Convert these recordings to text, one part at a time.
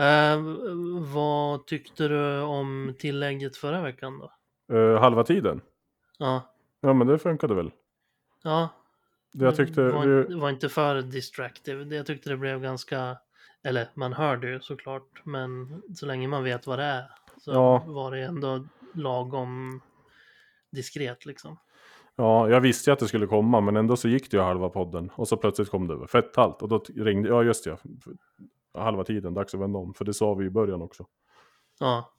Eh, vad tyckte du om tillägget förra veckan då? Eh, halva tiden? Ja, Ja men det funkade väl. ja. Det jag tyckte, det var, vi, inte- var inte för distractive. Det- Jag tyckte det blev ganska, eller man hörde ju såklart, men så länge man vet vad det är så Ja. var det ändå lagom diskret liksom. ja jag visste ju att det skulle komma men ändå så gick det ju halva podden. Och så plötsligt kom det fett halt och då ringde, ja just det, halva tiden, dags att vända om. För det sa vi i början också. Ja,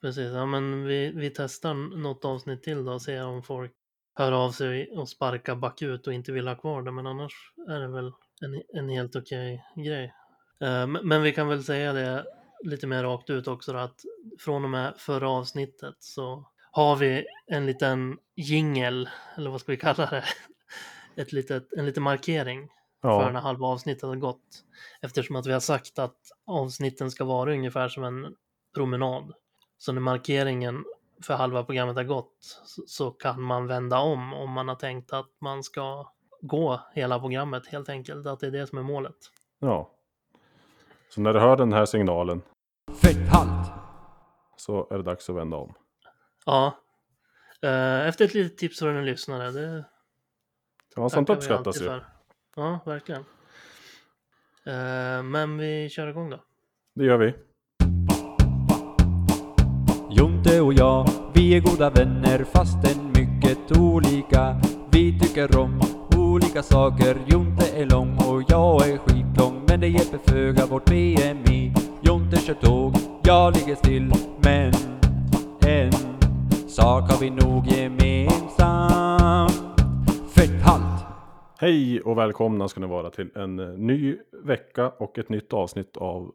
precis. Ja, men vi, vi testar något avsnitt till då och ser om folk hör av sig och sparkar bakut och inte vill ha kvar det. Men annars är det väl en, en helt okej grej. Eh, men- Men vi kan väl säga det lite mer rakt ut också då, att från och med förra avsnittet så har vi en liten jingel, eller vad ska vi kalla det? Ett litet, en liten markering för Ja, när halva avsnittet har gått. Eftersom att vi har sagt att avsnitten ska vara ungefär som en promenad. Så när markeringen för halva programmet har gått så, kan man vända om om man har tänkt att man ska gå hela programmet helt enkelt. Att det är det som är målet. ja. Så när du hör den här signalen Fett halt! så är det dags att vända om. Ja. Eh, Efter ett litet tips från en lyssnare. Det Ja, sånt uppskattas ju. för. Ja, verkligen. Eh, Men vi kör igång då. Det gör vi. Jonte och jag, vi är goda vänner fastän mycket olika. Vi tycker om olika saker. Jonte är lång och jag är skitlång. Men det hjälper föga vårt BMI. Jonte kör tåg, jag ligger still. Men en sak har vi nog gemensamt. Hej och välkomna ska ni vara till en eh, ny vecka och ett nytt avsnitt av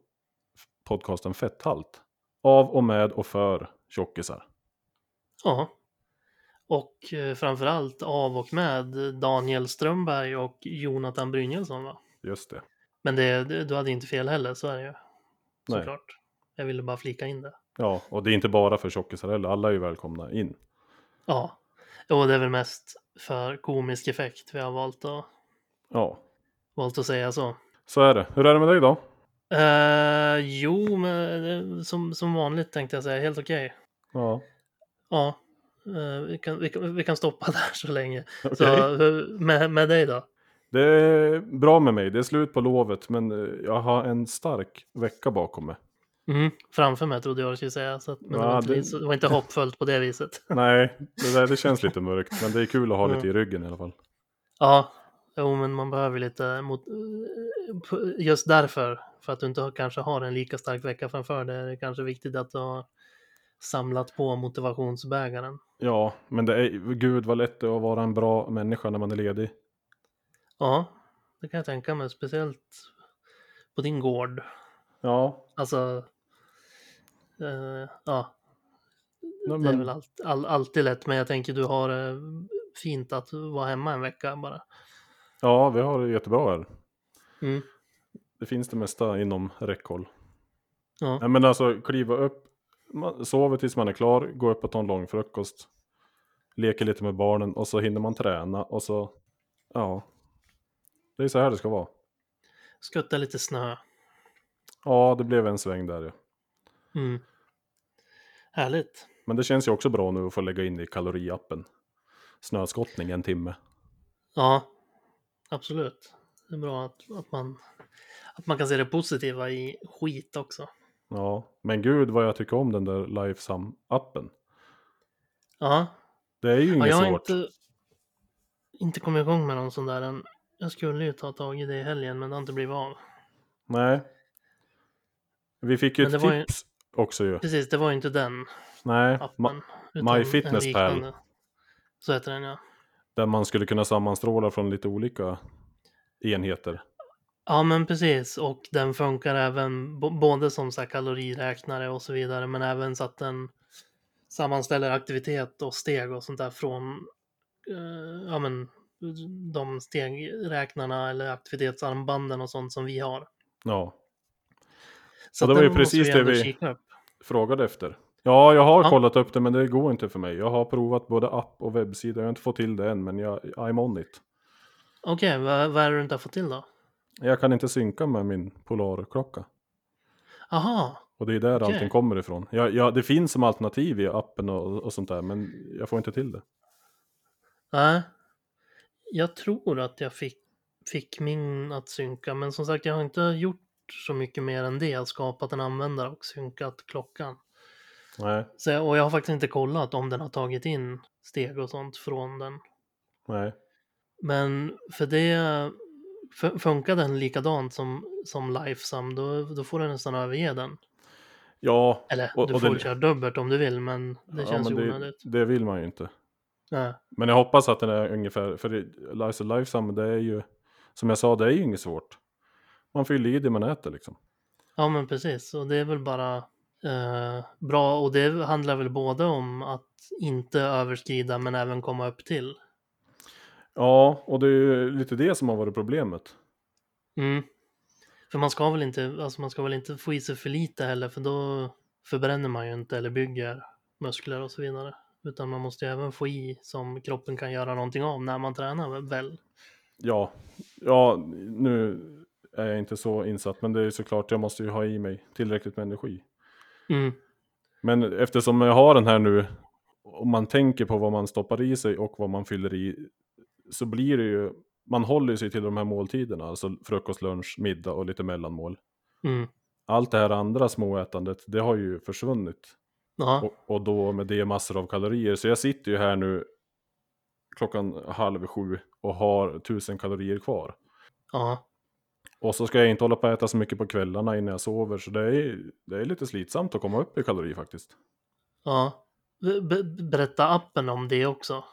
podcasten Fetthalt. Av och med och för tjockisar. Ja. Och eh, framförallt av och med Daniel Strömberg och Jonathan Brynjelsson va? Just det. Men det, du hade inte fel heller, så är det ju. Nej. Såklart. Jag ville bara flika in det. Ja, och det är inte bara för tjockisar heller. Alla är ju välkomna in. Ja. Och det är väl mest för komisk effekt vi har valt att, Ja, valt att säga så. så är det. Hur är det med dig då? Eh, jo, men eh, som, som vanligt tänkte jag säga, helt okej. Ja, Ja, eh, vi, kan, vi, kan, vi kan stoppa där så länge. okej. Så med, med dig då? Det är bra med mig. Det är slut på lovet, men jag har en stark vecka bakom mig. Mm, framför mig trodde jag du skulle säga. Så att, men det, Ja, var inte, det- det... det var inte hoppfullt på det viset. Nej, det, där, det känns lite mörkt, men det är kul att ha Ja. lite i ryggen i alla fall. Ja, jo, men man behöver lite mot, just därför, för att du inte kanske har en lika stark vecka framför dig, är det kanske viktigt att du har samlat på motivationsbägaren. Ja, men det är, gud vad lätt det är att vara en bra människa när man är ledig. Ja, det kan jag tänka mig, speciellt på din gård. Ja, Alltså, eh, ja, nej, det är men, väl allt, all, alltid lätt, men jag tänker du har det fint att vara hemma en vecka bara. ja, vi har det jättebra här. Mm. Det finns det mesta inom räckhåll. Ja. Nej, men alltså kliva upp, man sover tills man är klar, gå upp och ta en lång frukost. Leker lite med barnen och så hinner man träna och så, ja. Det är så här det ska vara. Skutta lite snö. Ja, det blev en sväng där ja. Mm. Härligt. Men det känns ju också bra nu att få lägga in i kaloriappen. Snöskottning en timme. Ja, absolut. Det är bra att, att, man, att man kan se det positiva i skit också. Ja, men gud vad jag tycker om den där Lifesum-appen. Ja, Det är ju ja inget jag har svårt. inte, inte kommit igång med någon sån där än. Jag skulle ju ta tag i det i helgen, men det har inte blivit av. Nej. Vi fick ju ett var ju- tips också ju. Precis, det var ju inte den Nej, appen. ma- MyFitnessPal. Så heter den ja. där man skulle kunna sammanstråla från lite olika enheter. Ja, men precis. Och den funkar även både som så kaloriräknare och så vidare, men även så att den sammanställer aktivitet och steg och sånt där från eh, ja, men, de stegräknarna eller aktivitetsarmbanden och sånt som vi har. Ja, Så Och det var ju precis det vi-. Frågade efter. Ja, jag har Ja. kollat upp det men det går inte för mig. Jag har provat både app och webbsida. Jag har inte fått till det än men jag, I'm on it. Okej, vad, vad är det du inte har fått till då? Jag kan inte synka med min Polarklocka. Aha, Och det är där Okej. allting kommer ifrån. Ja, ja, det finns som alternativ i appen och, och sånt där, men jag får inte till det. nej. Jag tror att jag fick, fick min att synka, men som sagt, jag har inte gjort så mycket mer än det. Skapat en användare och synkat klockan. Nej, Så, och jag har faktiskt inte kollat om den har tagit in steg och sånt från den. nej. Men för det funkar den likadant som, som Lifesum, då, då får du nästan överge den. Ja, Eller Och- du och får det- köra dubbelt om du vill, men det ja, känns men ju det, onödigt. det vill man ju inte. Nej. Men jag hoppas att den är ungefär, för det- Lives of Lifesum, det är ju, som jag sa, det är ju inget svårt. Man fyller i det man äter liksom. Ja, men precis. Och det är väl bara eh, bra. Och det handlar väl både om att inte överskrida, men även komma upp till. Ja, och det är ju lite det som har varit problemet. Mm. För man ska väl inte, alltså man ska väl inte få i sig för lite heller, för då förbränner man ju inte eller bygger muskler och så vidare. Utan man måste ju även få i som kroppen kan göra någonting av när man tränar väl. Ja, ja, nu är jag inte så insatt, men det är såklart, jag måste ju ha i mig tillräckligt med energi. Mm. Men eftersom jag har den här nu, om man tänker på vad man stoppar i sig och vad man fyller i, så blir det ju, man håller sig till de här måltiderna, alltså frukost, lunch, middag och lite mellanmål. Mm. Allt det här andra småätandet, det har ju försvunnit. Och, och då med det massor av kalorier. Så jag sitter ju här nu klockan halv sju och har tusen kalorier kvar. ja, Och så ska jag inte hålla på att äta så mycket på kvällarna innan jag sover, så det är, det är lite slitsamt att komma upp i kalorier faktiskt. ja. Be- be- berätta appen om det också.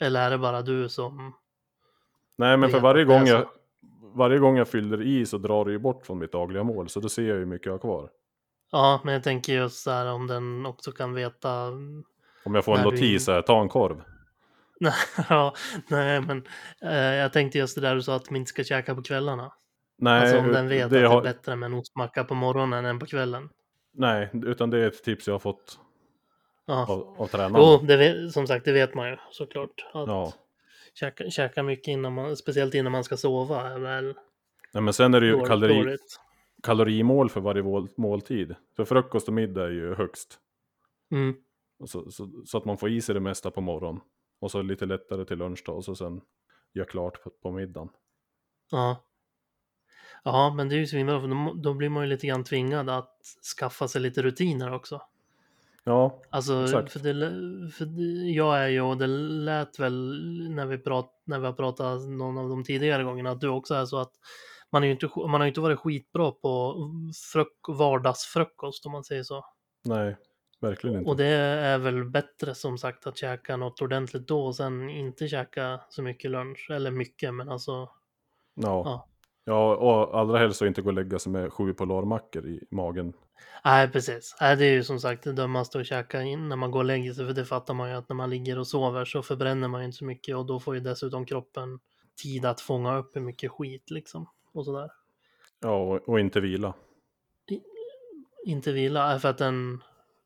Eller är det bara du som... Nej, men för varje gång, jag, varje gång jag fyller i så drar det ju bort från mitt dagliga mål, så då ser jag hur mycket jag har kvar. Ja, men jag tänker just så här om den också kan veta... Om jag får en du notis här, ta en korv. ja, nej, men eh, jag tänkte just det där du sa att man inte ska käka på kvällarna. Nej, alltså om den vet att det det har, är bättre med en ostmacka på morgonen än på kvällen. nej, utan det är ett tips jag har fått Ja. av, av tränaren. Jo, det vet, som sagt, det vet man ju såklart. Att Ja. käka, käka mycket innan man, speciellt innan man ska sova är väl Nej, men sen är det ju dåligt. kalori, dåligt. kalorimål för varje mål, måltid. För frukost och middag är ju högst. Mm. Så, så, så att man får i sig det mesta på morgonen. Och så lite lättare till lunch då, och så sen gör klart på, på middagen. Ja. Ja, men det är ju svinbra för då, då blir man ju lite grann tvingad att skaffa sig lite rutiner också. Ja, Alltså, Exakt. för, det, för det, jag är ju, och det lät väl när vi, prat, när vi har pratat någon av de tidigare gångerna, att du också är så att man, är ju inte, man har ju inte varit skitbra på fruk, vardagsfrukost om man säger så. nej, verkligen inte. Och det är väl bättre som sagt att käka något ordentligt då och sen inte käka så mycket lunch, eller mycket, men alltså, ja. ja. Ja, och allra helst att inte gå och lägga sig med sju polarmackor i magen. Nej, precis. Nej, det är ju som sagt det dummaste att käka in när man går och lägger sig, för det fattar man ju att när man ligger och sover så förbränner man ju inte så mycket och då får ju dessutom kroppen tid att fånga upp hur mycket skit liksom och sådär. Ja, och, och inte vila. Inte vila, för att den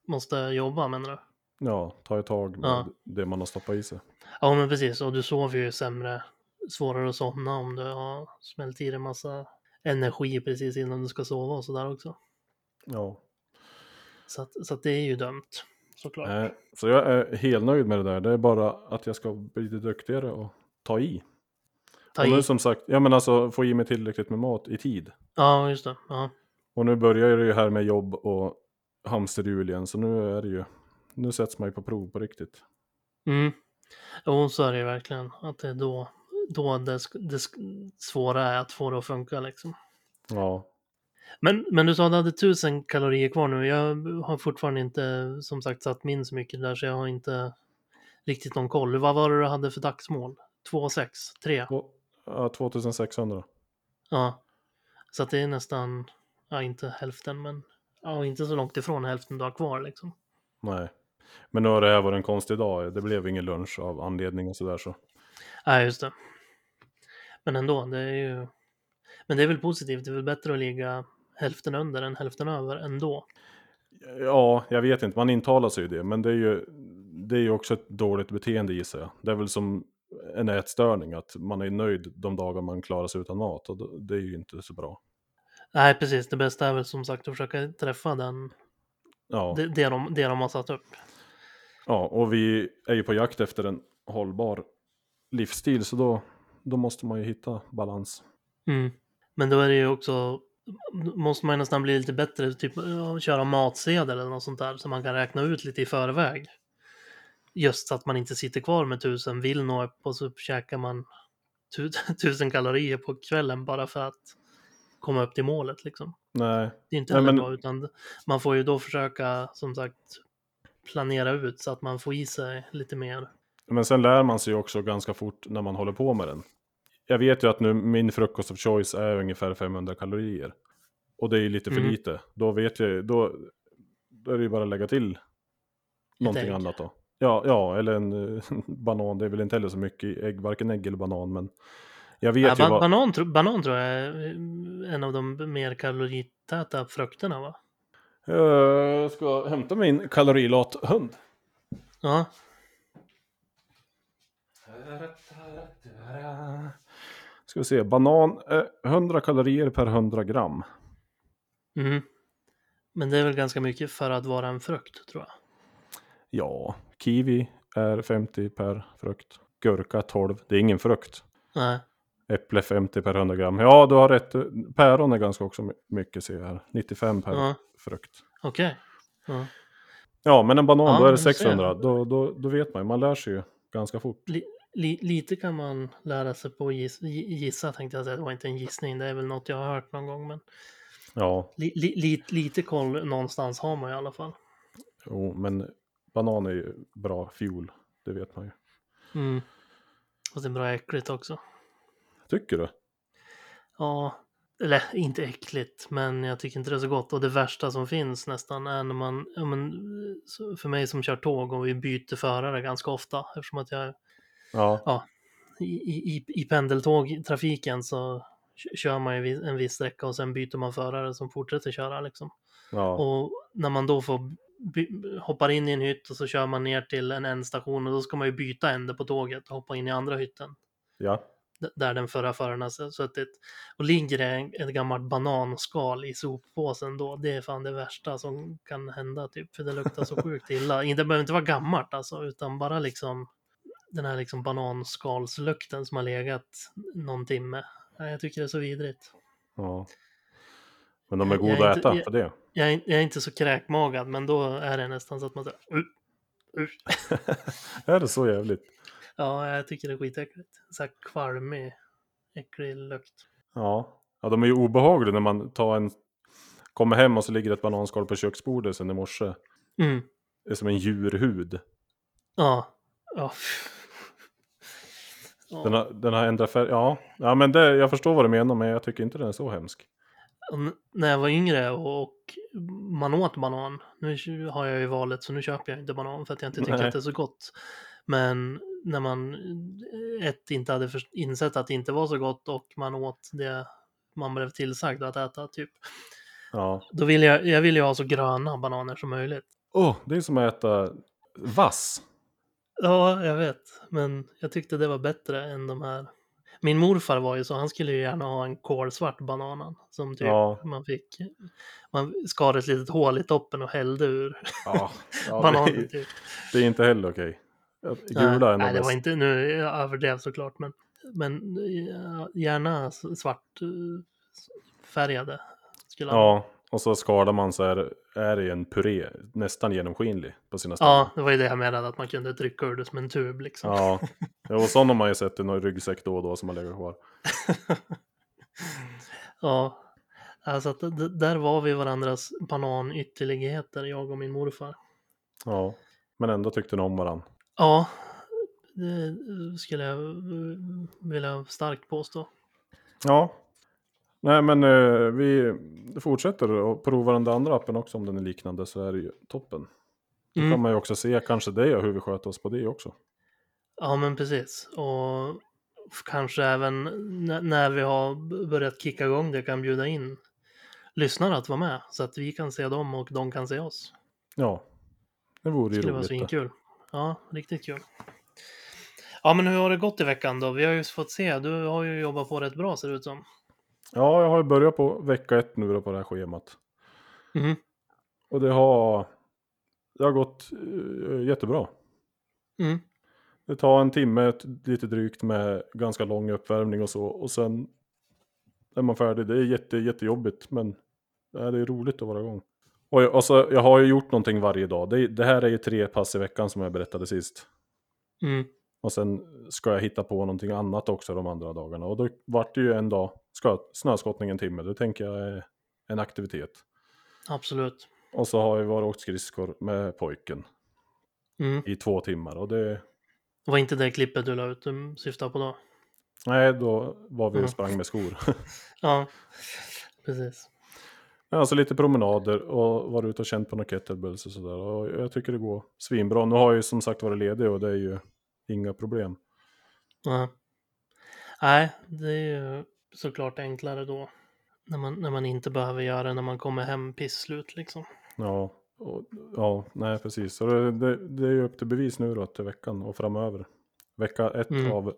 måste jobba menar du? Ja, ta ett tag med Ja. det man har stoppat i sig. Ja, men precis. Och du sover ju sämre, svårare att somna om du har smält i dig massa energi precis innan du ska sova och sådär också. Ja. Så att, så att det är ju dumt, såklart. Nej, så jag är helt nöjd med det där. Det är bara att jag ska bli lite duktigare och ta i. Ta och nu i. som sagt, ja men alltså få i mig tillräckligt med mat i tid. Ja, just det. Ja. Och nu börjar det ju här med jobb och hamsterhjul igen, så nu är det ju, nu sätts man ju på prov på riktigt. Mm. Jo, så är det ju verkligen. Att det är då, då det, det svåra är att få det att funka liksom. Ja, Men, men du sa att du hade tusen kalorier kvar nu. Jag har fortfarande inte som sagt satt min så mycket där så jag har inte riktigt någon koll. Vad var det du hade för dagsmål? 2, 6, 3? Två- ja 2600. Ja. Så att det är nästan, ja inte hälften men ja, inte så långt ifrån hälften du har kvar liksom. Nej. Men nu har det här varit en konstig dag. Det blev ingen lunch av anledning och sådär så. Nej, just det. Men ändå, det är ju... Men det är väl positivt, det är väl bättre att ligga hälften under än hälften över ändå. Ja, jag vet inte, man intalar sig ju det. Men det är ju, det är ju också ett dåligt beteende gissar jag. Det är väl som en ätstörning, att man är nöjd de dagar man klarar sig utan mat. Och det är ju inte så bra. Nej, precis. Det bästa är väl som sagt att försöka träffa den, Ja, det, det, de, det de har satt upp. ja, och vi är ju på jakt efter en hållbar livsstil så då, då måste man ju hitta balans. Mm. Men då är det ju också, måste man ju nästan bli lite bättre, typ köra matsedel eller något sånt där, så man kan räkna ut lite i förväg. Just så att man inte sitter kvar med tusen, vill nå upp och så käkar man tu- tusen kalorier på kvällen bara för att komma upp till målet liksom. Nej, Det är inte Nej, heller men- bra, utan man får ju då försöka, som sagt, planera ut så att man får i sig lite mer. men sen lär man sig också ganska fort när man håller på med den. Jag vet ju att nu min frukost of choice är ungefär 500 kalorier. Och det är ju lite för Mm. lite. Då vet jag, då, då är det ju bara att lägga till någonting annat då. Ja, ja, eller en eh, banan. Det är väl inte heller så mycket ägg, varken ägg eller banan. Men jag vet Ja, ju ba- vad... banan, tro- banan tror jag är en av de mer kaloritäta frukterna va? Jag ska hämta min kalorilat hund. Ja, Ska vi se, banan är 100 kalorier per 100 gram. mhm. Men det är väl ganska mycket för att vara en frukt tror jag. Ja, kiwi är 50 per frukt. Gurka 12, det är ingen frukt. Nej, Äpple 50 per 100 gram. Ja, du har rätt. Päron är ganska också my- mycket ser jag här. 95 per Ja. frukt. okej. Ja. Ja, men en banan Ja, då är det du ser. 600. Då, då, då vet man ju, man lär sig ju ganska fort. Li, li, lite kan man lära sig på att giss, gi- gissa tänkte jag säga. Det var inte en gissning, det är väl något jag har hört någon gång. Men Ja, li, li, li, lite koll någonstans har man i alla fall. jo, men banan är ju bra fuel. Det vet man ju. Mm. Och det är bra äckligt också. Tycker du? Ja, eller inte äckligt, men jag tycker inte det är så gott. Och det värsta som finns nästan är när man, ja, men, för mig som kör tåg och vi byter förare ganska ofta eftersom att jag Ja, i, i, i pendeltågtrafiken så kör man ju en viss sträcka och sen byter man förare som fortsätter köra liksom. ja, Och när man då får hoppar in i en hytt och så kör man ner till en ändstation och då ska man ju byta ände på tåget och hoppa in i andra hytten ja. där den förra föraren har suttit. Och ligger det ett gammalt bananskal i soppåsen då, det är fan det värsta som kan hända typ, för det luktar så sjukt illa. Det behöver inte vara gammalt alltså, utan bara liksom den här liksom bananskalslukten som har legat någon timme. Jag tycker det är så vidrigt. ja. Men de är goda är att äta jag- för det. Jag är, jag är inte så kräkmagad, men då är det nästan så att man säger "Uh, uh." är det så jävligt? Ja, jag tycker det är skitäckligt. Så här kvalmig, äcklig lukt. Ja. ja, de är ju obehagliga när man tar en... Kommer hem och så ligger ett bananskal på köksbordet sen i morse. Mm. Det är som en djurhud. Ja. Ja. Den har, den har ändrat färg. Ja, ja men det, jag förstår vad du menar men jag tycker inte den är så hemsk. N- När jag var yngre och man åt banan, nu har jag ju valet så nu köper jag inte banan för att jag inte tycker Nej. att det är så gott. Men när man ett inte hade insett att det inte var så gott och man åt det man blev tillsagd att äta typ. Ja. Då vill jag, jag vill ju ha så gröna bananer som möjligt. Åh, det är som att äta vass. Ja, jag vet. Men jag tyckte det var bättre än de här. Min morfar var ju så, han skulle ju gärna ha en kolsvart bananen. Som typ Ja. man fick, man skar ett litet hål i toppen och hällde ur Ja, ja det, bananen. är, Typ. det är inte heller okej. Gula är nej, nog nej, det var inte, nu jag överdrev såklart, men, men gärna svart eh, färgade. Skulle. Ja, och så skadar man så är, är det en puré, nästan genomskinlig på sina ställen. ja, det var ju det jag menade, att man kunde trycka ur det som en tub liksom. Ja, och sån har man ju sett i någon ryggsäck då och då som har legat kvar. Ja, alltså att där var vi varandras bananytterligheter, jag och min morfar. Ja, men ändå tyckte ni om varandra. Ja, det skulle jag vilja starkt påstå. Ja. Nej men eh, vi fortsätter och provar den där andra appen också om den är liknande så är det ju toppen. Då Mm. kan man ju också se kanske det och hur vi sköter oss på det också. Ja, men precis. Och f- kanske även n- när vi har b- börjat kicka igång det kan bjuda in lyssnare att vara med så att vi kan se dem och de kan se oss. Ja, det vore Det ju skulle vara roligt. det. svinkul. Ja, riktigt kul. Ja, men hur har det gått i veckan då? Vi har ju fått se, du har ju jobbat på rätt bra ser det ut som. Ja, jag har börjat på vecka ett nu då på det här schemat. Mhm. Och det har, det har gått eh, jättebra. Mm. Det tar en timme, lite drygt med ganska lång uppvärmning och så. Och sen är man färdig. Det är jätte, jättejobbigt men det är roligt att vara igång. Och jag, alltså, jag har ju gjort någonting varje dag. Det, det här är ju tre pass i veckan som jag berättade sist. Mm. Och sen ska jag hitta på någonting annat också de andra dagarna. Och då vart det ju en dag ska, snöskottning en timme. Det tänker jag är en aktivitet. Absolut. Och så har jag varit och åkt skridskor med pojken Mm. i två timmar. Och det, Det var inte det klippet du la ut du syftade på då? nej, då var vi och Mm. sprang med skor. Ja, precis. Alltså lite promenader och varit ute och känt på några kettlebells och sådär. Och jag tycker det går svinbra. Nu har jag ju som sagt varit ledig och det är ju inga problem. Ja. Nej, det är ju såklart enklare då. När man, när man inte behöver göra det när man kommer hem pisslut liksom. Ja, och, ja nej precis. Så det, det, det är ju upp till bevis nu då till veckan och framöver. Vecka ett Mm. av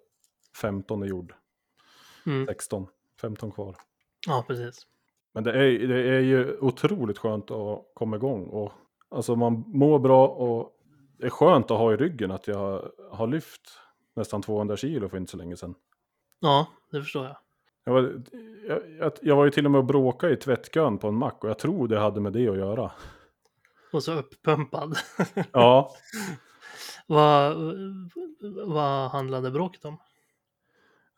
15 är gjord. Mm. 16, 15 kvar. Ja, precis. Men det är, det är ju otroligt skönt att komma igång. Och, alltså man mår bra och är skönt att ha i ryggen att jag har lyft nästan 200 kilo för inte så länge sedan. Ja, det förstår jag. Jag var, jag, jag, jag var ju till och med och bråka i tvättkön på en mack och jag tror det hade med det att göra. Och så uppumpad. Ja, vad, vad handlade bråket om?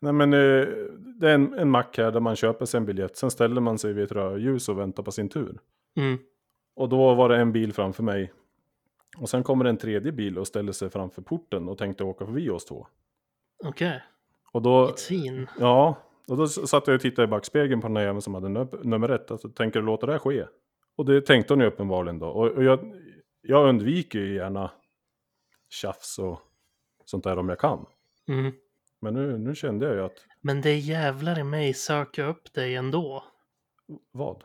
nej men eh, det är en, en mack här där man köper sig en biljett. Sen ställer man sig vid ett rödljus och väntar på sin tur. Mm. Och då var det en bil framför mig. Och sen kommer en tredje bil och ställer sig framför porten och tänkte åka förbi oss två. Okej, Och då, svin. ja, och då satt jag och tittade i backspegeln på den här jäveln som hade nummer ett. Alltså, tänker du låta det här ske? Och det tänkte hon ju uppenbarligen då. Och, och jag, jag undviker ju gärna tjafs och sånt där om jag kan. Mm. Men nu, nu kände jag ju att, Men det jävlar i mig söker upp dig ändå. vad?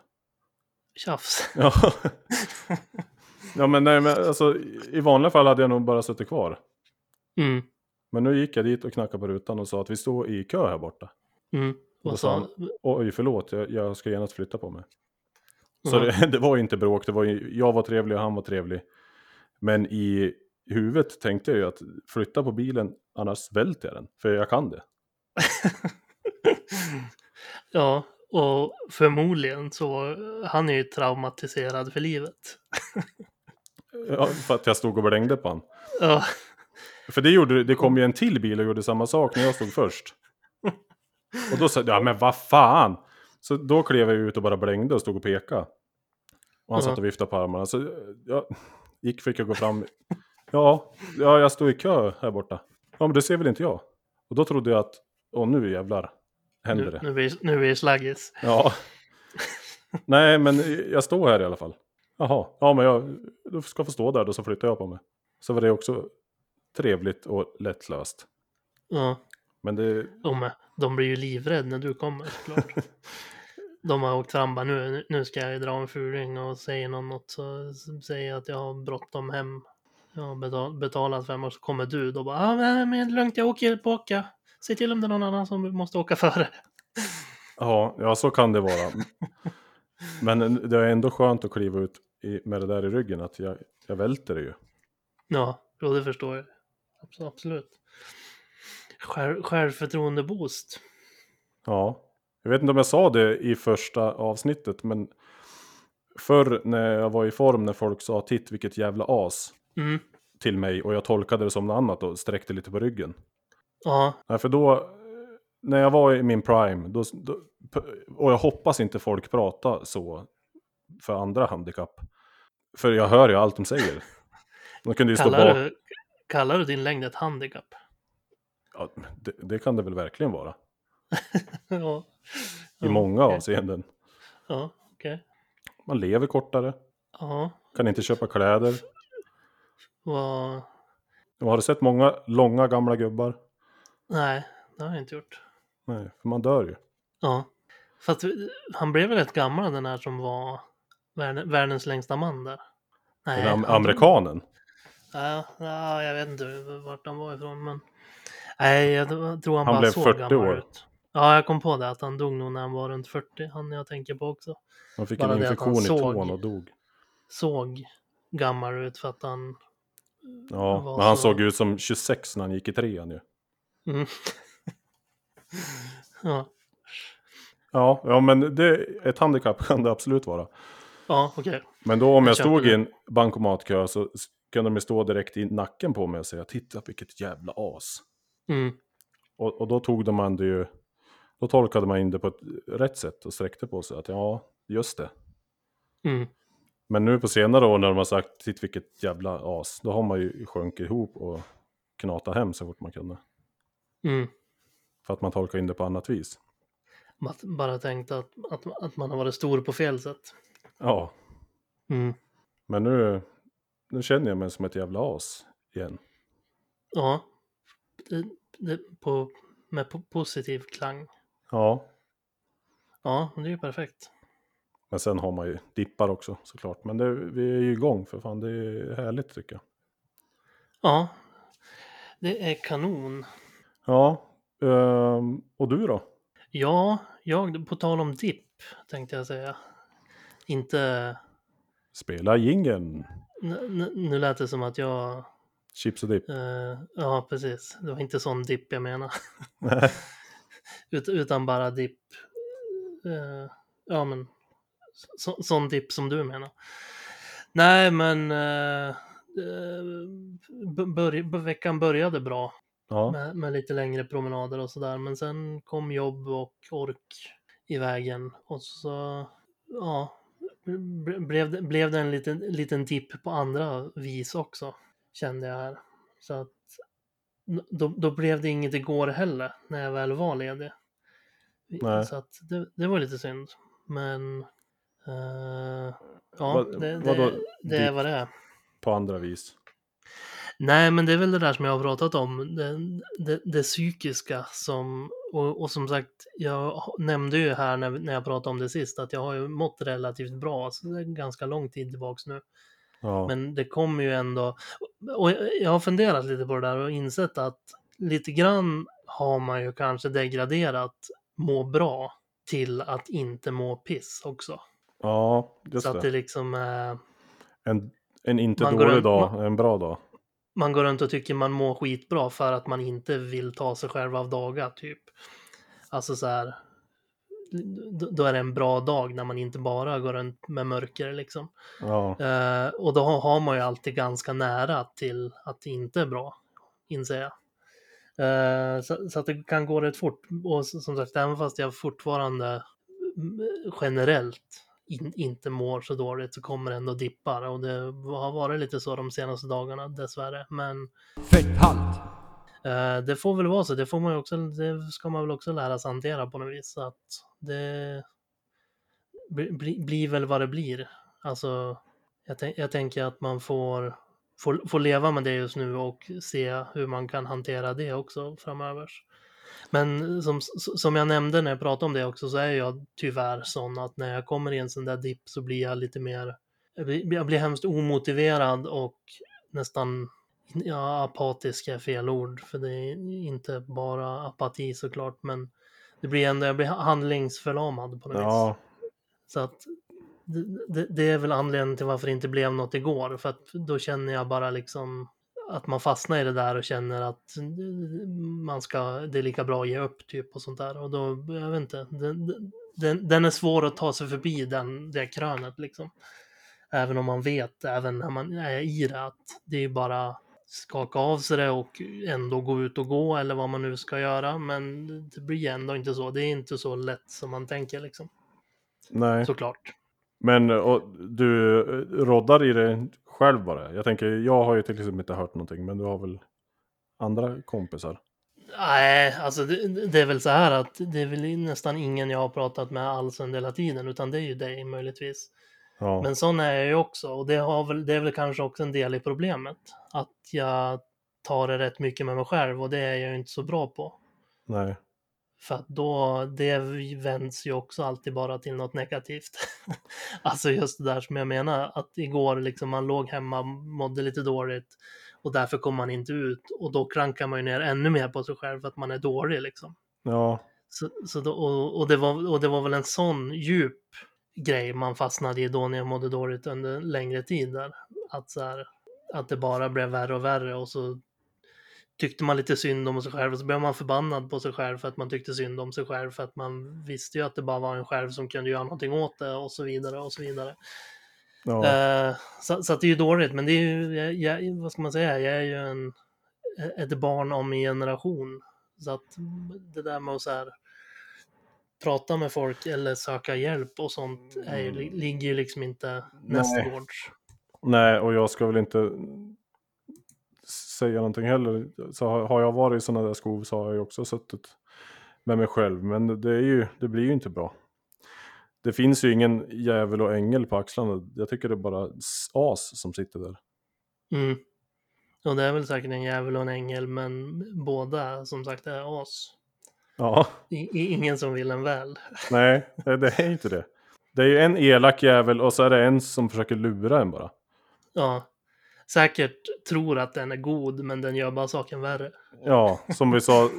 Tjafs. Ja, ja men, nej, men alltså, i vanliga fall hade jag nog bara suttit kvar. Mm. Men nu gick jag dit och knackade på rutan och sa att vi står i kö här borta. Mm. Och då sa han, oj förlåt, jag, jag ska genast flytta på mig. Så det, det var ju inte bråk, det var ju, jag var trevlig och han var trevlig. Men i huvudet tänkte jag ju att flytta på bilen, annars välter jag den. För jag kan det. Ja, och förmodligen så han är ju traumatiserad för livet. Ja, för att jag stod och blängde på han. Ja, För det, gjorde, det kom ju en till bil och gjorde samma sak när jag stod först. Och då sa jag, ja men vad fan! Så då klev jag ut och bara blängde och stod och pekade. Och han satt och viftade på armarna. Så jag gick, fick jag gå fram. Ja, ja, jag står i kö här borta. Ja, men det ser väl inte jag. Och då trodde jag att, åh nu jävlar, händer nu, det. nu, är vi, nu är slaggis. Ja. Nej, men jag står här i alla fall. Jaha, ja men jag du ska få stå där då så flyttar jag på mig. Så var det också trevligt och lättlöst. Ja, Men det, de, de blir ju livrädda när du kommer såklart. De har åkt fram bara nu, nu ska jag dra en fuling och säger någon något så säger jag att jag har bråttom hem. Jag har betal, betalat fem och så kommer du då bara ah, men, men lugnt jag åker på åka. Se till om det är någon annan som måste åka före. ja, ja, så kan det vara. Men det är ändå skönt att kliva ut i, med det där i ryggen, att jag, jag välter det ju. Ja, jo, det förstår jag. Abs- Absolut. Själv, självförtroende-boost. Ja, jag vet inte om jag sa det i första avsnittet, men förr när jag var i form när folk sa titt vilket jävla as Mm. till mig och jag tolkade det som något annat och sträckte lite på ryggen. Ja, Nej, för då, när jag var i min prime, då, då, och jag hoppas inte folk pratar så för andra handikapp. För jag hör ju allt de säger. De kunde ju stå kallar bak. du, kallar du din längd ett handikapp? Ja, det, det kan det väl verkligen vara. ja. I många okej. avseenden. Ja, okej. Man lever kortare, Ja, kan inte köpa kläder. vad... Har du sett många långa gamla gubbar? Nej, det har jag inte gjort. Nej, för man dör ju. Ja. Fast han blev väl rätt gammal den här som var värld- världens längsta man där? Nej, am- amerikanen. Ja, ja, jag vet inte vart han var ifrån men... Nej, jag tror han, Han bara såg 40 gammal år. ut. Ja, jag kom på det att han dog nog när han var runt 40, han jag tänker på också. Han fick Bara en infektion i tån och dog. Såg gammal ut för att han... Ja, men han så- såg ut som 26 när han gick i trean ju. Mm. Ja, Ja, ja men det, ett handikapp kan det absolut vara. ja okej. Men då om Jag jag stod i en bankomatkö så kunde de ju stå direkt i nacken på mig och säga titta vilket jävla as. Mm. Och, och då tog de man det ju, då tolkade man in det på ett rätt sätt och sträckte på sig att ja, just det. Mm. Men nu på senare år när de har sagt titta vilket jävla as, då har man ju sjunkit ihop och knatat hem så fort man kunde. Mm. För att man tolkar in det på annat vis. Att- Bara tänkt att, att, att man har varit stor på fel sätt. Ja, Mm. men nu, nu känner jag mig som ett jävla as igen. Ja, det, det, på, med po- positiv klang. Ja, Ja, det är ju perfekt. men sen har man ju dippar också såklart. Men det, vi är ju igång för fan, det är härligt tycker jag. Ja, det är kanon. Ja, ehm, och du då? Ja, jag, på tal om dipp tänkte jag säga. Inte, Spela jingeln. nu lät det som att jag, Chips och dipp. eh, ja precis, det var inte sån dipp jag menar. Ut, utan bara dipp, eh, ja men, så, sån dipp som du menar. Nej men, b- börj, veckan började bra. Ja, med, med lite längre promenader och sådär. Men sen kom jobb och ork i vägen och så, ja, ble- blev det, blev det en liten, liten dipp på andra vis också, kände jag här. Så att då, då blev det inget igår heller, när jag väl var ledig. Nej. Så att det, det var lite synd. Men, eh, ja, Vad- det, det, det är vad det är. på andra vis. Nej, men det är väl det där som jag har pratat om, det, det, det psykiska som, och, och som sagt, jag nämnde ju här när, när jag pratade om det sist, att jag har ju mått relativt bra, så det är ganska lång tid tillbaks nu. Ja, Men det kommer ju ändå, och jag har funderat lite på det där och insett att lite grann har man ju kanske degraderat må bra till att inte må piss också. ja just så att det det. liksom är, En, en inte Man dålig en- dag, en bra dag. Man går runt och tycker man mår skitbra för att man inte vill ta sig själv av dagar typ. Alltså så här. Då är det en bra dag när man inte bara går runt med mörker liksom. Ja, Eh, och då har man ju alltid ganska nära till att det inte är bra, inser jag. Eh, så, så att det kan gå rätt fort. Och som sagt, även fast jag fortfarande mm, generellt in, inte mår så dåligt så kommer det ändå dippar. Och det har varit lite så de senaste dagarna dessvärre. Men Fetthalt. Eh, det får väl vara så, det, får man ju också, det ska man väl också lära sig hantera på något vis. Så att det bli, bli, blir väl vad det blir. Alltså, jag, tänk, jag tänker att man får, får, får leva med det just nu och se hur man kan hantera det också framöver. Men som, som jag nämnde när jag pratade om det också så är jag tyvärr sån att när jag kommer i en sån där dipp så blir jag lite mer, jag blir, jag blir hemskt omotiverad och nästan Ja, apatisk är fel ord, för det är inte bara apati såklart, men det blir ändå, jag blir handlingsförlamad på något vis. ja, Så att det, det, det är väl anledningen till varför det inte blev något igår, för att då känner jag bara liksom att man fastnar i det där och känner att man ska, det är lika bra att ge upp typ och sånt där. Och då, jag vet inte, den, den, den är svår att ta sig förbi den, det krönet liksom. Även om man vet, även när man är i det, att det är bara skaka av sig det och ändå gå ut och gå eller vad man nu ska göra. Men det blir ändå inte så. Det är inte så lätt som man tänker liksom. nej. Såklart. Men och, du eh, roddar i det själv bara? Jag tänker, jag har ju till exempel inte hört någonting, men du har väl andra kompisar? Nej, alltså det, det är väl så här att det är väl nästan ingen jag har pratat med alls under hela tiden, utan det är ju dig möjligtvis. Ja, Men sån är jag ju också och det, har väl, det är väl kanske också en del i problemet. Att jag tar det rätt mycket med mig själv och det är jag ju inte så bra på. nej. För att då, det vänds ju också alltid bara till något negativt. alltså just det där som jag menar, att igår liksom man låg hemma, mådde lite dåligt och därför kom man inte ut och då krankar man ju ner ännu mer på sig själv för att man är dålig liksom. Ja, Så, så då, och, och, det var, och det var väl en sån djup grej man fastnade i då när jag mådde dåligt under längre tid där. Att, så här, att det bara blev värre och värre och så tyckte man lite synd om sig själv och så blev man förbannad på sig själv för att man tyckte synd om sig själv för att man visste ju att det bara var en själv som kunde göra någonting åt det och så vidare och så vidare. Ja. Eh, så, så det är ju dåligt, men det är ju, jag, jag, vad ska man säga, jag är ju en, ett barn om en generation. Så att det där med att så här, prata med folk eller söka hjälp och sånt är li- ligger ju liksom inte nästgårds. Nej, och jag ska väl inte säga någonting heller. Så har- jag varit i sådana där skov så har jag ju också suttit med mig själv. Men det, är ju, det blir ju inte bra. Det finns ju ingen djävul och ängel på axlarna. Jag tycker det är bara as som sitter där. Mm. Och det är väl säkert en djävul och en ängel, men båda som sagt är as. Ja, I, ingen som vill en väl. nej, det det är inte det. Det är ju en elak jävel och så är det en som försöker lura en bara. Ja. Säkert tror att den är god, men den gör bara saken värre. Ja, som vi sa eh,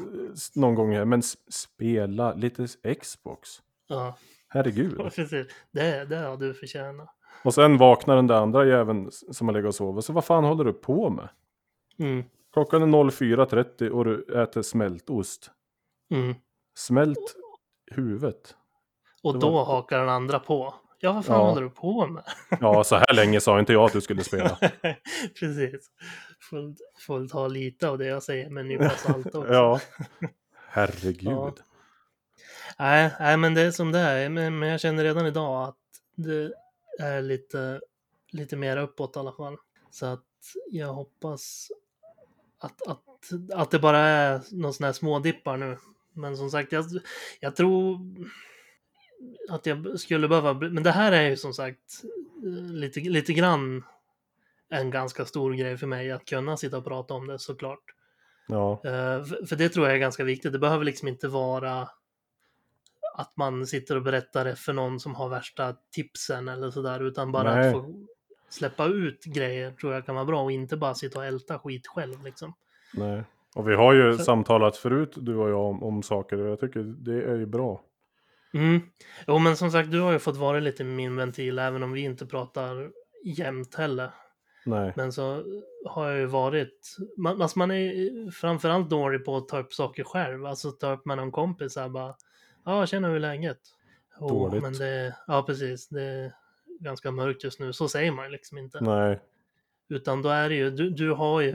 någon gång här, men spela lite Xbox. Ja, Herregud. precis. Det, det har du förtjänat. Och sen vaknar den där andra jäveln som har legat och sovit. Så vad fan håller du på med? Mm. Klockan är 04.30 och du äter smältost. Mm. Smält huvudet. Och då var- hakar den andra på. Ja, vad fan Ja. håller du på med? Ja, så här länge sa inte jag att du skulle spela. Precis. Får, får ta lite av det jag säger med en nypa salt också. Ja. Herregud. Ja. Nej, nej, men det är som det är. Men, men jag känner redan idag att det är lite, lite mer uppåt i alla fall. Så att jag hoppas att, att, att det bara är någon sån här smådippar nu. Men som sagt, jag, jag tror att jag skulle behöva... Men det här är ju som sagt eh, lite, lite grann en ganska stor grej för mig att kunna sitta och prata om det såklart. Ja. Eh, för, för det tror jag är ganska viktigt. Det behöver liksom inte vara att man sitter och berättar det för någon som har värsta tipsen eller sådär, utan bara Nej. att få släppa ut grejer tror jag kan vara bra och inte bara sitta och älta skit själv liksom. Nej. Och vi har ju För- samtalat förut, du och jag, om, om saker och jag tycker det är ju bra. Mm. Jo, men som sagt, du har ju fått vara lite min ventil, även om vi inte pratar jämt heller. Nej. Men så har jag ju varit, man, alltså man är framförallt dålig på att ta upp saker själv, alltså ta upp med någon kompis här bara, ja, känner hur läget? Oh, Dåligt. Men det, ja, precis, det är ganska mörkt just nu, så säger man liksom inte. Nej. Utan då är det ju, du, du har ju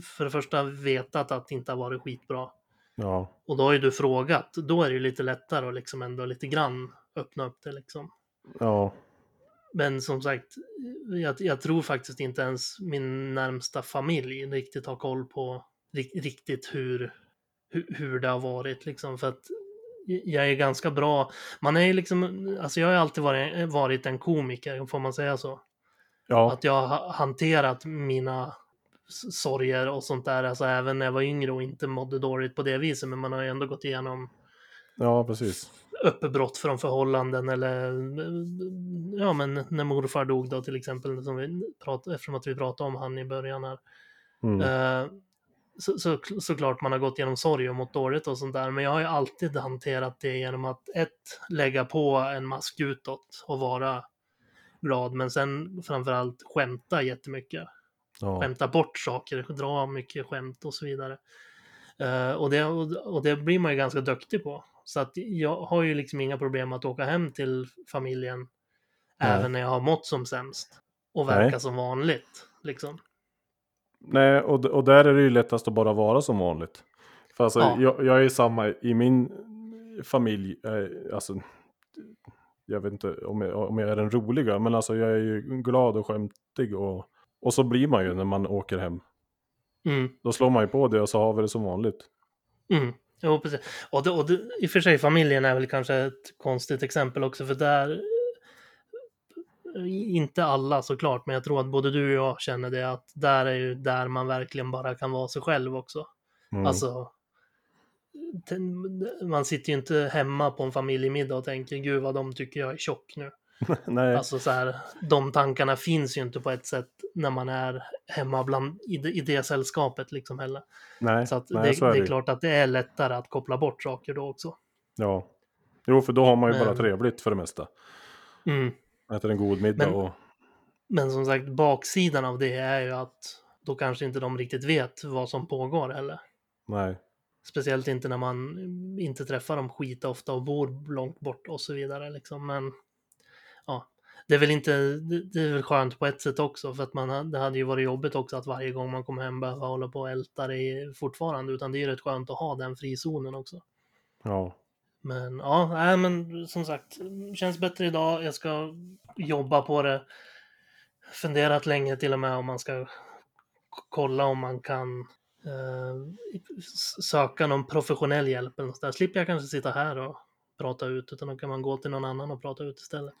för det första vetat att det inte har varit skitbra. Ja. Och då har ju du frågat, då är det ju lite lättare att liksom ändå lite grann öppna upp det liksom. Ja. Men som sagt, jag, jag tror faktiskt inte ens min närmsta familj riktigt har koll på ri- riktigt hur, hur, hur det har varit liksom. För att jag är ganska bra, man är ju liksom, alltså jag har alltid varit, varit en komiker, får man säga så? Ja. Att jag har hanterat mina sorger och sånt där, alltså även när jag var yngre och inte mådde dåligt på det viset, men man har ju ändå gått igenom Ja, precis. uppbrott från förhållanden eller ja men när morfar dog då till exempel som vi prat, eftersom att vi pratade om han i början här. Mm. Eh, så, så, såklart man har gått igenom sorg och mått dåligt och sånt där men jag har ju alltid hanterat det genom att ett lägga på en mask utåt och vara glad men sen framförallt skämta jättemycket Ja. skämta bort saker, dra mycket skämt och så vidare. Eh, och, det, och, det blir man ju ganska duktig på. Så att jag har ju liksom inga problem att åka hem till familjen Nej. även när jag har mått som sämst och verka Nej. som vanligt. Liksom. Nej, och, och där är det ju lättast att bara vara som vanligt. För alltså, Ja. jag, jag är samma i min familj. Eh, alltså, jag vet inte om jag, om jag är den roliga, men alltså jag är ju glad och skämtig. Och, och så blir man ju när man åker hem. Mm, Då slår man ju på det och så har vi det som vanligt. mm. Jo, precis. Och, det, och det, i och för sig familjen är väl kanske ett konstigt exempel också för där inte alla såklart, men jag tror att både du och jag känner det att där är ju där man verkligen bara kan vara sig själv också. Mm. Alltså, man sitter ju inte hemma på en familjemiddag och tänker gud vad de tycker jag är tjock nu. Nej, Alltså så här, de tankarna finns ju inte på ett sätt när man är hemma bland, i, det, i det sällskapet liksom heller. nej, Så nej, det, så är det det är klart att det är lättare att koppla bort saker då också. Ja. Jo, för då har man ju bara Men- trevligt för det mesta. Mm. Äter en god middag Men- och... Men som sagt, baksidan av det är ju att då kanske inte de riktigt vet vad som pågår heller. Nej. Speciellt inte när man inte träffar dem skitofta och bor långt bort och så vidare. Liksom. Men ja, det är väl inte, det, är väl skönt på ett sätt också för att man, det hade ju varit jobbigt också att varje gång man kommer hem behöva hålla på och älta det fortfarande. Utan det är ju rätt skönt att ha den frizonen också. Ja. Men ja, nej, men som sagt, känns bättre idag. Jag ska jobba på det. Funderat länge till och med om man ska kolla om man kan eh, söka någon professionell hjälp eller något där. Slipper jag kanske sitta här och prata ut, utan då kan man gå till någon annan och prata ut istället.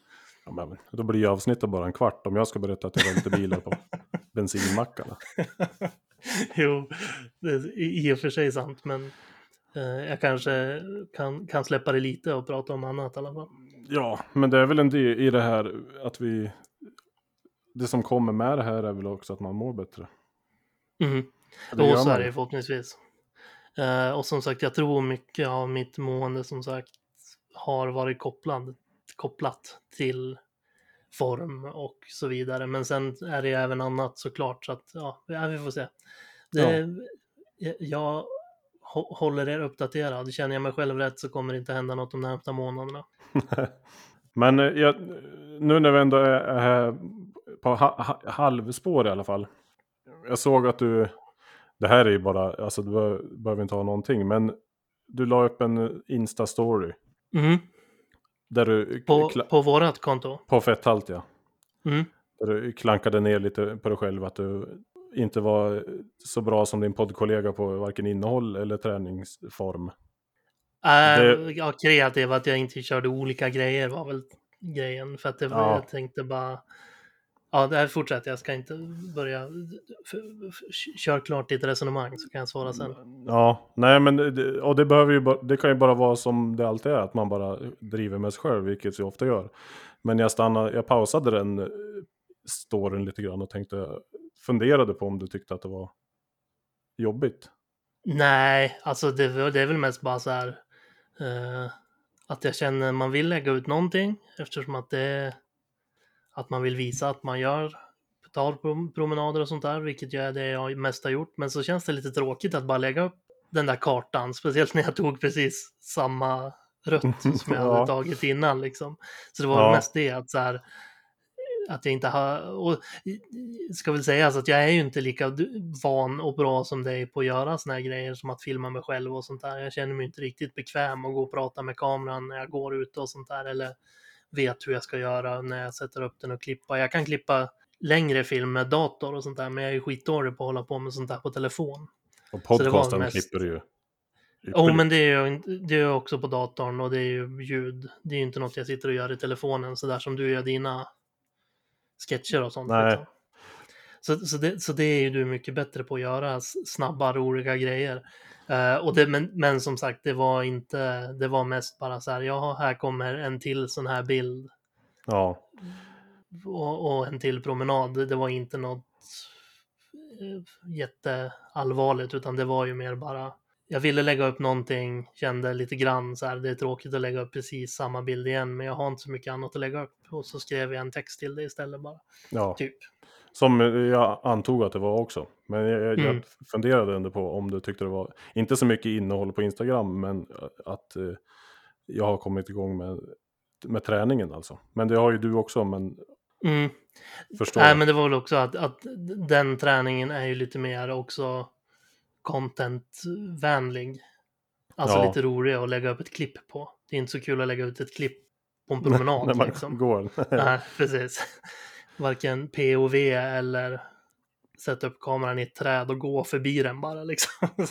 Ja men, då blir ju avsnittet bara en kvart om jag ska berätta att jag välte bilar på bensinmackarna. jo, det är i och för sig sant, men eh, jag kanske kan, kan släppa det lite och prata om annat i alla fall. Ja, men det är väl en del i det här att vi... Det som kommer med det här är väl också att man mår bättre. Mm. Jo, så är det förhoppningsvis. Eh, och som sagt, jag tror mycket av mitt mående som sagt har varit kopplad, kopplat till form och så vidare. Men sen är det ju även annat såklart, så att ja, ja, vi får se. Det, jag, jag hå- håller er uppdaterad. Känner jag mig själv rätt så kommer det inte hända något de närmsta månaderna. Men eh, jag, nu när vi ändå är här på ha, ha, halvspår i alla fall. Jag såg att du, det här är ju bara, alltså du behöver inte ha någonting, men du la upp en Insta-story. Mm. Där du, På, på vårat konto. på fetthalt ja. Mm. Där du klankade ner lite på dig själv att du inte var så bra som din poddkollega på varken innehåll eller träningsform. Äh, Det- Ja, kreativ, att jag inte körde olika grejer var väl grejen. För att det var, Ja. jag tänkte bara... Ja, det här fortsätter. Jag ska inte börja... För, för, kör klart ditt resonemang så kan jag svara sen. Ja, nej men det, och det behöver ju det kan ju bara vara som det alltid är, att man bara driver med sig själv, vilket jag ofta gör. Men jag stannade, jag pausade den eh, storyn lite grann och tänkte, funderade på om du tyckte att det var jobbigt. Nej, alltså det, var- det är väl mest bara så här... eh, att jag känner man vill lägga ut någonting eftersom att det... Att man vill visa att man gör tar prom- promenader och sånt där, vilket är det jag mest har gjort. Men så känns det lite tråkigt att bara lägga upp den där kartan, speciellt när jag tog precis samma rutt som jag Ja. hade tagit innan liksom. Så det var Ja. mest det att så här, att jag inte har, och ska väl säga att jag är ju inte lika van och bra som dig på att göra såna här grejer som att filma mig själv och sånt där. Jag känner mig inte riktigt bekväm att gå och prata med kameran när jag går ute och sånt där eller vet hur jag ska göra när jag sätter upp den och klippa. Jag kan klippa längre film med dator och sånt där, men jag är ju skitdålig på att hålla på med sånt där på telefon. Och podcasten mest- klipper du ju. Jo, ypperligt. men det är ju det är också på datorn och det är ju ljud. Det är ju inte något jag sitter och gör i telefonen så där som du gör dina sketcher och sånt. Nej. Liksom. Så, så, det, så det är ju du mycket bättre på att göra, snabba, roliga grejer. Eh, och det, men, men som sagt, det var inte, det var mest bara så här, ja, här kommer en till sån här bild Ja, och, och en till promenad. Det, det var inte något eh, jätteallvarligt, utan det var ju mer bara jag ville lägga upp någonting, kände lite grann så här, det är tråkigt att lägga upp precis samma bild igen, men jag har inte så mycket annat att lägga upp. Och så skrev jag en text till det istället bara, ja. typ. Som jag antog att det var också. Men jag, jag, Mm. jag funderade ändå på om du tyckte det var, inte så mycket innehåll på Instagram, men att eh, jag har kommit igång med, med träningen alltså. Men det har ju du också, men Mm. förstår. Nej, men det var väl också att, att den träningen är ju lite mer också contentvänlig. Alltså Ja. lite rolig att lägga upp ett klipp på. Det är inte så kul att lägga ut ett klipp på en promenad. när man liksom. går. Nej, precis. Varken POV eller sätta upp kameran i ett träd och gå förbi den bara liksom.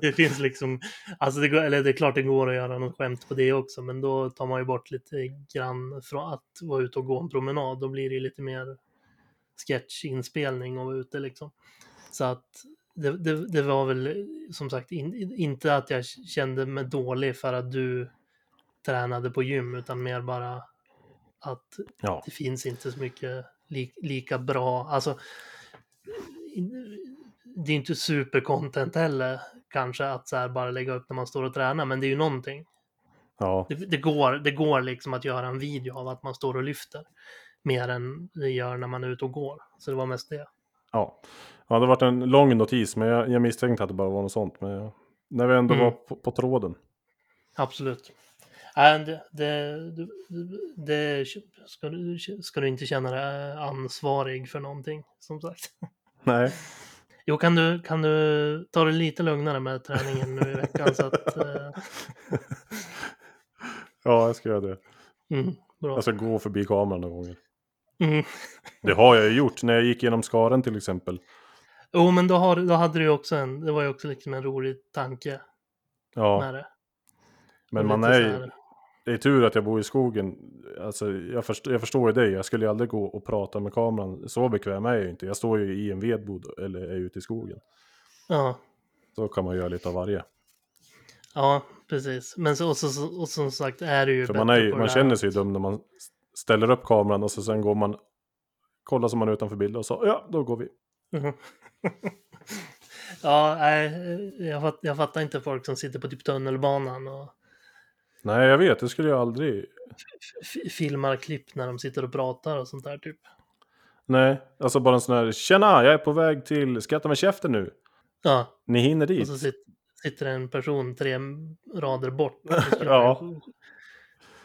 Det finns liksom, alltså det, går, eller det är klart det går att göra något skämt på det också, men då tar man ju bort lite grann från att vara ute och gå en promenad. Då blir det lite mer sketchinspelning och vara ute liksom. Så att det, det, det var väl som sagt in, inte att jag kände mig dålig för att du tränade på gym, utan mer bara att Ja, det finns inte så mycket li, lika bra, alltså det är inte super content heller kanske att så här bara lägga upp när man står och tränar, men det är ju någonting. Ja, Det, det, går, det går liksom att göra en video av att man står och lyfter. Mer än det gör när man är ute och går. Så det var mest det. ja. ja det varit en lång notis, men jag, jag misstänkte att det bara var något sånt. Men jag, när vi ändå Mm. var på, på tråden. Absolut. Nej, det, det, det, ska, du, ska du inte känna dig ansvarig för någonting, som sagt. Nej, Jo, kan du, kan du ta det lite lugnare med träningen nu i veckan så att... eh, ja jag ska göra det. mm, bra. Jag ska gå förbi kameran några gånger. Mm. Det har jag ju gjort när jag gick genom skaren till exempel. Jo, men då, har, då hade du ju också en, det var ju också liksom en rolig tanke Ja, men man är ju, det är tur att jag bor i skogen. Alltså, jag, först, jag förstår ju dig, jag skulle ju aldrig gå och prata med kameran. Så bekväm är jag ju inte. Jag står ju i en vedbod eller är ute i skogen. Ja, Så kan man göra lite av varje. ja, precis. Men så, och, så, och som sagt är det ju För man, är, ju- man känner sig ju dum när man ställer upp kameran och så sen går man, kollar så man utanför bilden och så, ja, då går vi. Mhm. ja, nej, jag, fatt, jag fattar inte folk som sitter på typ tunnelbanan och Nej, jag vet, det skulle jag aldrig. f- filmar klipp när de sitter och pratar och sånt där typ. Nej, alltså bara en sån här, tjena, jag är på väg till Skatta med käften nu. Ja, Ni hinner och dit. så sit, sitter en person tre rader bort. Ja.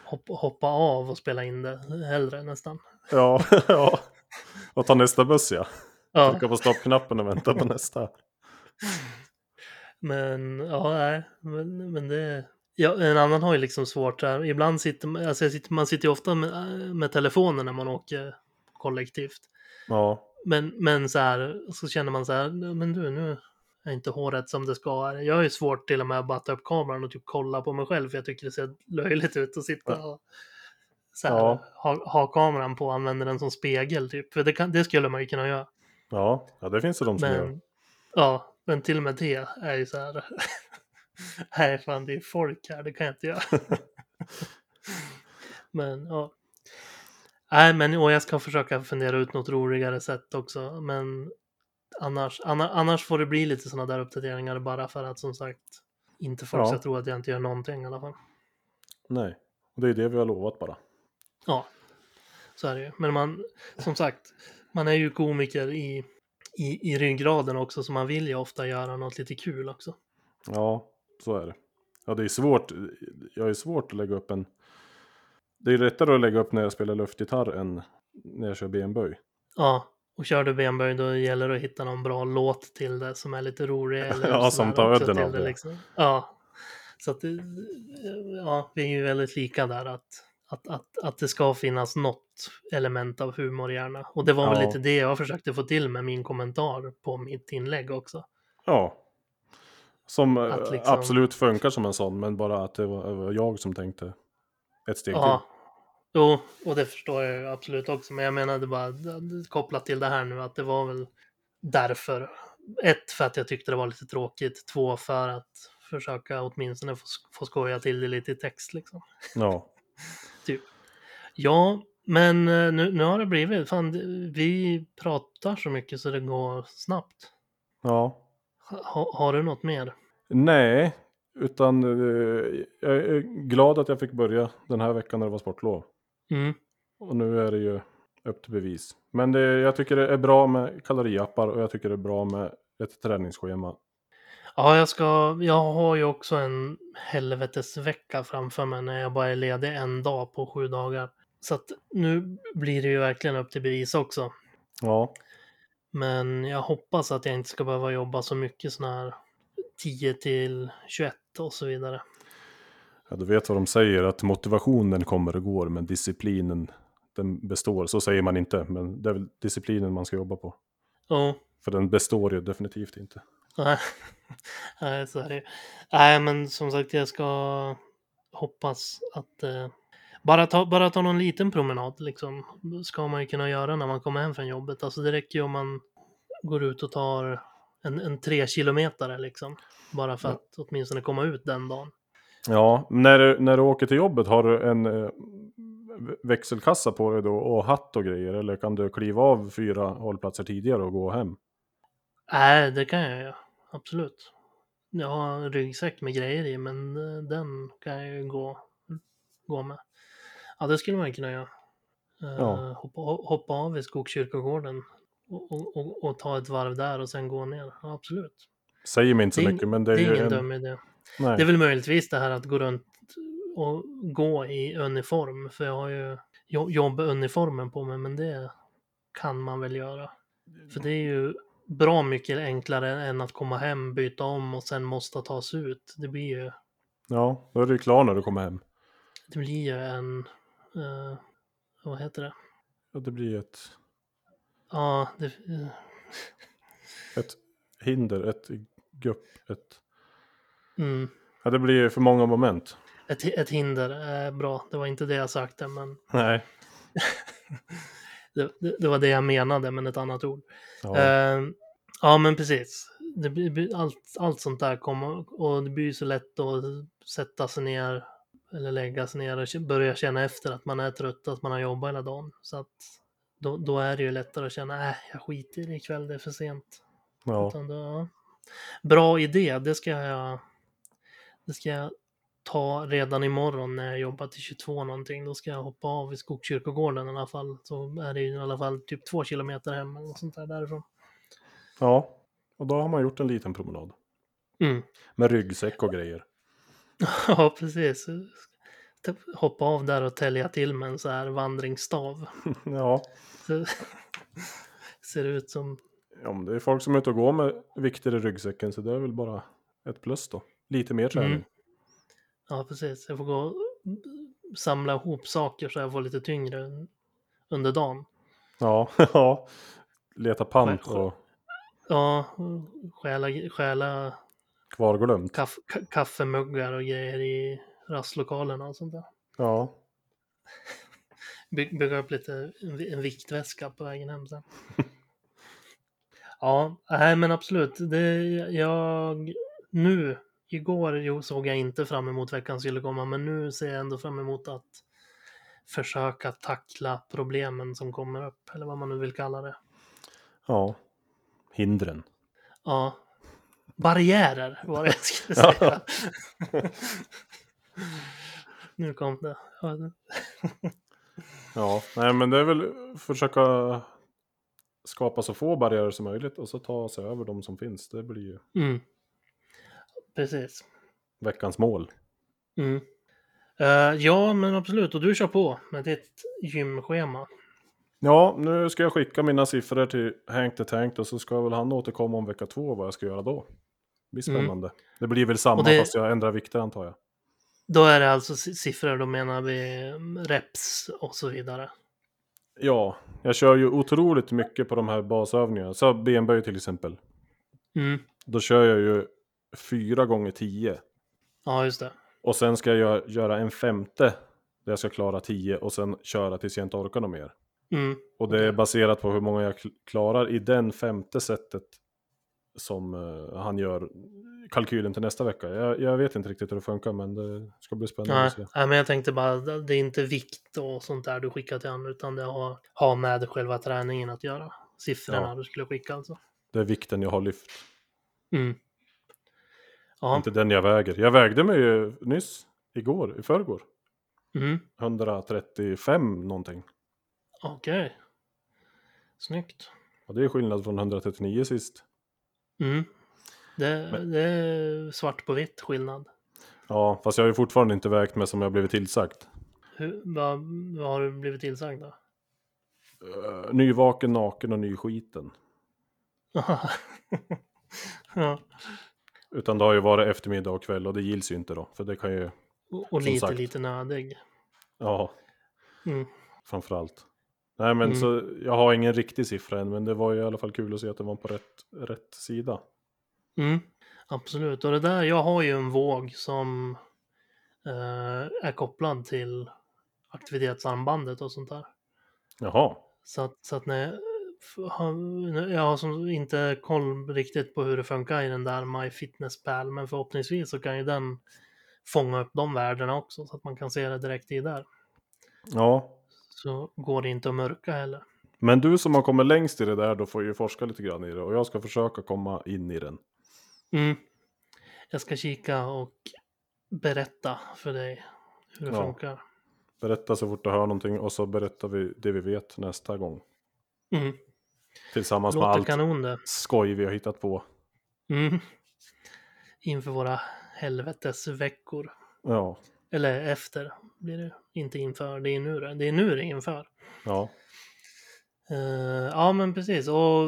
Hoppa, hoppa av och spela in det hellre nästan. Ja, ja. Och ta nästa buss ja. Ja, Trycka på stoppknappen och vänta på nästa. men ja, nej, men, men det... Ja, en annan har ju liksom svårt där. Ibland sitter man, alltså sitter, man sitter ju ofta med, med telefonen när man åker kollektivt. Ja, Men, men så här, så känner man så här, men du, nu är inte håret som det ska. Jag har ju svårt till och med att bara ta upp kameran och typ kolla på mig själv, för jag tycker det ser löjligt ut att sitta och så här, Ja. ha, ha kameran på och använda den som spegel typ. För det, kan, det skulle man ju kunna göra. ja, ja det finns det de som gör. Men, ja, men till och med det är ju så här, nej fan det är folk här, det kan jag inte göra. men ja. Nej, men och jag ska försöka fundera ut något roligare sätt också. Men annars, anna, annars får det bli lite sådana där uppdateringar bara för att som sagt inte folk Ja. ska tro att jag inte gör någonting i alla fall. Nej, och det är det vi har lovat bara. Ja, så är det ju. Men man, som sagt, man är ju komiker i, i, i ryggraden också, så man vill ju ofta göra något lite kul också. Ja, så är det. Ja, det är svårt. Jag är svårt att lägga upp en... Det är lättare att lägga upp när jag spelar luftgitarr än när jag kör benböj. Ja, och kör du benböj då gäller det att hitta någon bra låt till det som är lite rolig. Eller Ja, som tar udden av det. Liksom. Ja, så att det, ja, vi är ju väldigt lika där att, att, att, att det ska finnas något element av humor gärna. Och det var väl Ja. lite det jag försökte få till med min kommentar på mitt inlägg också. Ja. Som eh, liksom- absolut funkar som en sån, men bara att det var, det var jag som tänkte ett steg Ja, till. jo, och det förstår jag absolut också. Men jag menade bara kopplat till det här nu att det var väl därför. Ett, för att jag tyckte det var lite tråkigt. Två, för att försöka åtminstone få, få skoja till det lite i text liksom. Ja. Typ. Ja, men eh, nu, nu har det blivit, fan, vi pratar så mycket så det går snabbt. Ja. Ha, har du något mer? Nej, utan eh, jag är glad att jag fick börja den här veckan när det var sportlov. Mm. Och nu är det ju upp till bevis. Men det, jag tycker det är bra med kaloriappar och jag tycker det är bra med ett träningsschema. Ja, jag ska, jag har ju också en helvetesvecka framför mig när jag bara är ledig en dag på sju dagar. Så att nu blir det ju verkligen upp till bevis också. Ja, Men jag hoppas att jag inte ska behöva jobba så mycket sådana här 10 till 21 och så vidare. ja du vet vad de säger att motivationen kommer och går men disciplinen den består. Så säger man inte, men det är väl disciplinen man ska jobba på. Ja, För den består ju definitivt inte. nej, så är det. Nej, men som sagt, jag ska hoppas att eh, bara, ta, bara ta någon liten promenad liksom. Ska man ju kunna göra när man kommer hem från jobbet. Alltså det räcker ju om man går ut och tar en, en tre kilometer liksom. Bara för Ja. att åtminstone komma ut den dagen. Ja, när, när du åker till jobbet har du en eh, växelkassa på dig då och hatt och grejer? Eller kan du kliva av fyra hållplatser tidigare och gå hem? Nej, det kan jag göra. Absolut. Jag har en ryggsäck med grejer i, men eh, den kan jag ju gå gå med. Ja, det skulle man kunna göra. Eh, Ja. hoppa, hoppa av i Skogskyrkogården och, och, och, och ta ett varv där och sen gå ner. Ja, absolut. Säger mig inte så Det är, mycket, men det det är, är ju ingen en... dum idé. Nej. Det är väl möjligtvis det här att gå runt och gå i uniform. För jag har ju jo- jobbuniformen på mig, men det kan man väl göra. För det är ju bra mycket enklare än att komma hem, byta om och sen måste ta sig ut. Det blir ju, Ja, då är du klar när du kommer hem. det blir ju en... eh, vad heter det? Ja, det blir ett, Ja, det, eh, ett hinder, ett gupp, ett... mm, Ja, det blir för många moment. ett, ett hinder är bra. Det var inte det jag sagte, men Nej. det, det, det var det jag menade, men ett annat ord. Ja. Eh, ja, men precis. Det blir, allt, allt sånt där kommer och det blir ju så lätt att sätta sig ner eller lägga sig ner och börja känna efter att man är trött, att man har jobbat hela dagen. Så att då, då är det ju lättare att känna, äh, jag skiter i det ikväll, det är för sent. ja. Då, ja. Bra idé, det ska jag det ska jag ta redan imorgon när jag jobbar till 22 någonting. Då ska jag hoppa av i Skogskyrkogården i alla fall. Så är det i alla fall typ två kilometer hem eller sånt där därifrån. ja. Och då har man gjort en liten promenad. Mm. Med ryggsäck och grejer. Ja, precis. Typ Hoppa av där och tälja till med en så här vandringsstav. ja. Så, ser ut som... ja, men det är folk som är ute och går med vikter i ryggsäcken så det är väl bara ett plus då. Lite mer träning. Mm. Ja, precis. Jag får gå och samla ihop saker så jag får lite tyngre under dagen. Ja, ja. Leta pant och Ja, stjäla, stjäla kvarglömt. kaff, ka- kaffemuggar och grejer i rastlokalerna och sånt där. Ja. By, bygga upp lite en viktväska på vägen hem sen. ja, nej men absolut. Det, jag, nu, igår jo, såg jag inte fram emot veckan skulle komma, men nu ser jag ändå fram emot att försöka tackla problemen som kommer upp, eller vad man nu vill kalla det. Ja. Hindren. Ja. Barriärer var det jag skulle säga. nu kom det. Ja, nej men det är väl försöka skapa så få barriärer som möjligt och så ta sig över de som finns. Det blir ju Mm. Precis. veckans mål. Mm. Eh, ja, men absolut. Och du kör på med ditt gymschema. Ja, nu ska jag skicka mina siffror till Hank the Tank och så ska väl han återkomma om vecka två vad jag ska göra då. Det blir Mm. spännande. Det blir väl samma det- fast jag ändrar vikter antar jag. Då är det alltså si- siffror, då menar vi mm, reps och så vidare. Ja, jag kör ju otroligt mycket på de här basövningarna. Så benböj till exempel. Mm. Då kör jag ju fyra gånger tio. Ja, just det. Och sen ska jag göra en femte där jag ska klara 10 och sen köra tills jag inte orkar något mer. Mm. Och det är baserat på hur många jag kl- klarar i den femte sättet som eh, han gör kalkylen till nästa vecka. Jag, jag vet inte riktigt hur det funkar men det ska bli spännande Nej, att se. nej, men jag tänkte bara, det är inte vikt och sånt där du skickar till honom, utan det har, har med själva träningen att göra. Siffrorna Ja. du skulle skicka alltså. Det är vikten jag har lyft, Mm. Ja, inte den jag väger. Jag vägde mig ju nyss, igår, i förrgår. mm. 135 någonting. okej. Snyggt. Och det är skillnad från 139 sist. Mm. Det, Men- det är svart på vitt skillnad. Ja, fast jag har ju fortfarande inte vägt mig som jag blivit tillsagt. Hur, vad, vad har du blivit tillsagd då? Uh, nyvaken, naken och nyskiten. ja, Utan det har ju varit eftermiddag och kväll och det gills ju inte då. För det kan ju, och, och lite, sagt. lite nödig. ja, Mm. framförallt. Nej men Mm. så, jag har ingen riktig siffra än, men det var ju i alla fall kul att se att det var på rätt, rätt sida. Mm. Absolut, och det där, jag har ju en våg som eh, är kopplad till aktivitetsarmbandet och sånt där. Jaha, Så att, så att när jag, f- har- jag har som inte koll riktigt på hur det funkar i den där MyFitnessPal, men förhoppningsvis så kan ju den fånga upp de värdena också så att man kan se det direkt i där. ja. Så går det inte att mörka heller. Men du som har kommit längst i det där, då får ju forska lite grann i det. Och jag ska försöka komma in i den. Mm. Jag ska kika och berätta för dig hur det Ja. funkar. Berätta så fort du hör någonting och så berättar vi det vi vet nästa gång. Mm. Tillsammans med Låter allt kanon det. skoj vi har hittat på. Mm. Inför våra helvetesveckor. Ja, Eller efter blir det. Inte inför, det är nu det. Det är nu det är inför. ja, Eh, ja men precis. Och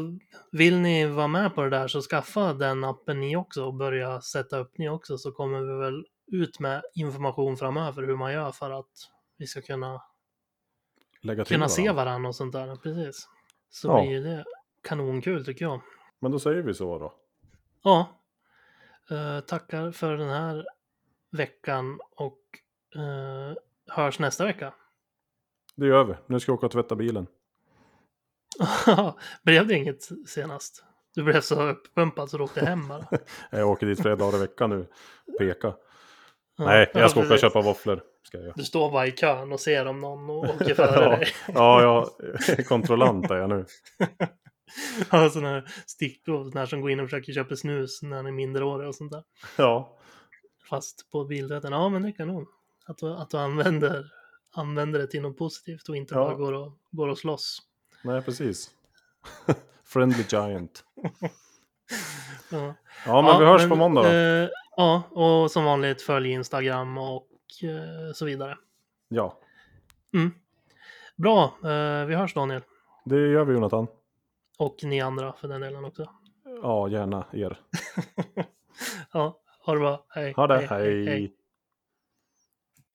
vill ni vara med på det där så skaffa den appen ni också och börja sätta upp ni också så kommer vi väl ut med information framöver hur man gör för att vi ska kunna, lägga till kunna se varandra. varandra och sånt där. Precis. Så Ja. blir det kanonkul tycker jag. Men då säger vi så då. Ja. Eh, tackar för den här veckan och eh, hörs nästa vecka. Det gör vi. Nu ska jag åka och tvätta bilen. blev det inget senast? Du blev så uppumpad så du åkte hem bara. Jag åker dit flera dagar i veckan nu. Peka. Nej, jag ska åka och köpa våfflor. Ska jag. Du står bara i kön och ser om någon och åker före ja, dig. ja, jag kontrollant är jag nu. Ja, sådana här stickprov, sådana här som går in och försöker köpa snus när han är minderårig och sånt där. Ja, Fast på bilrätten, ja men det kan nog. Att du, att du använder, använder det till något positivt och inte Ja. bara går och, går och slåss. nej precis. Friendly Giant. Ja, Ja, men vi hörs på måndag då. Eh, ja, och som vanligt följ Instagram och eh, så vidare. Ja, Mm. Bra, eh, vi hörs Daniel. det gör vi Jonathan. Och ni andra för den delen också. Ja, gärna er. ja, ha det bra. Hej. Ha det, hej.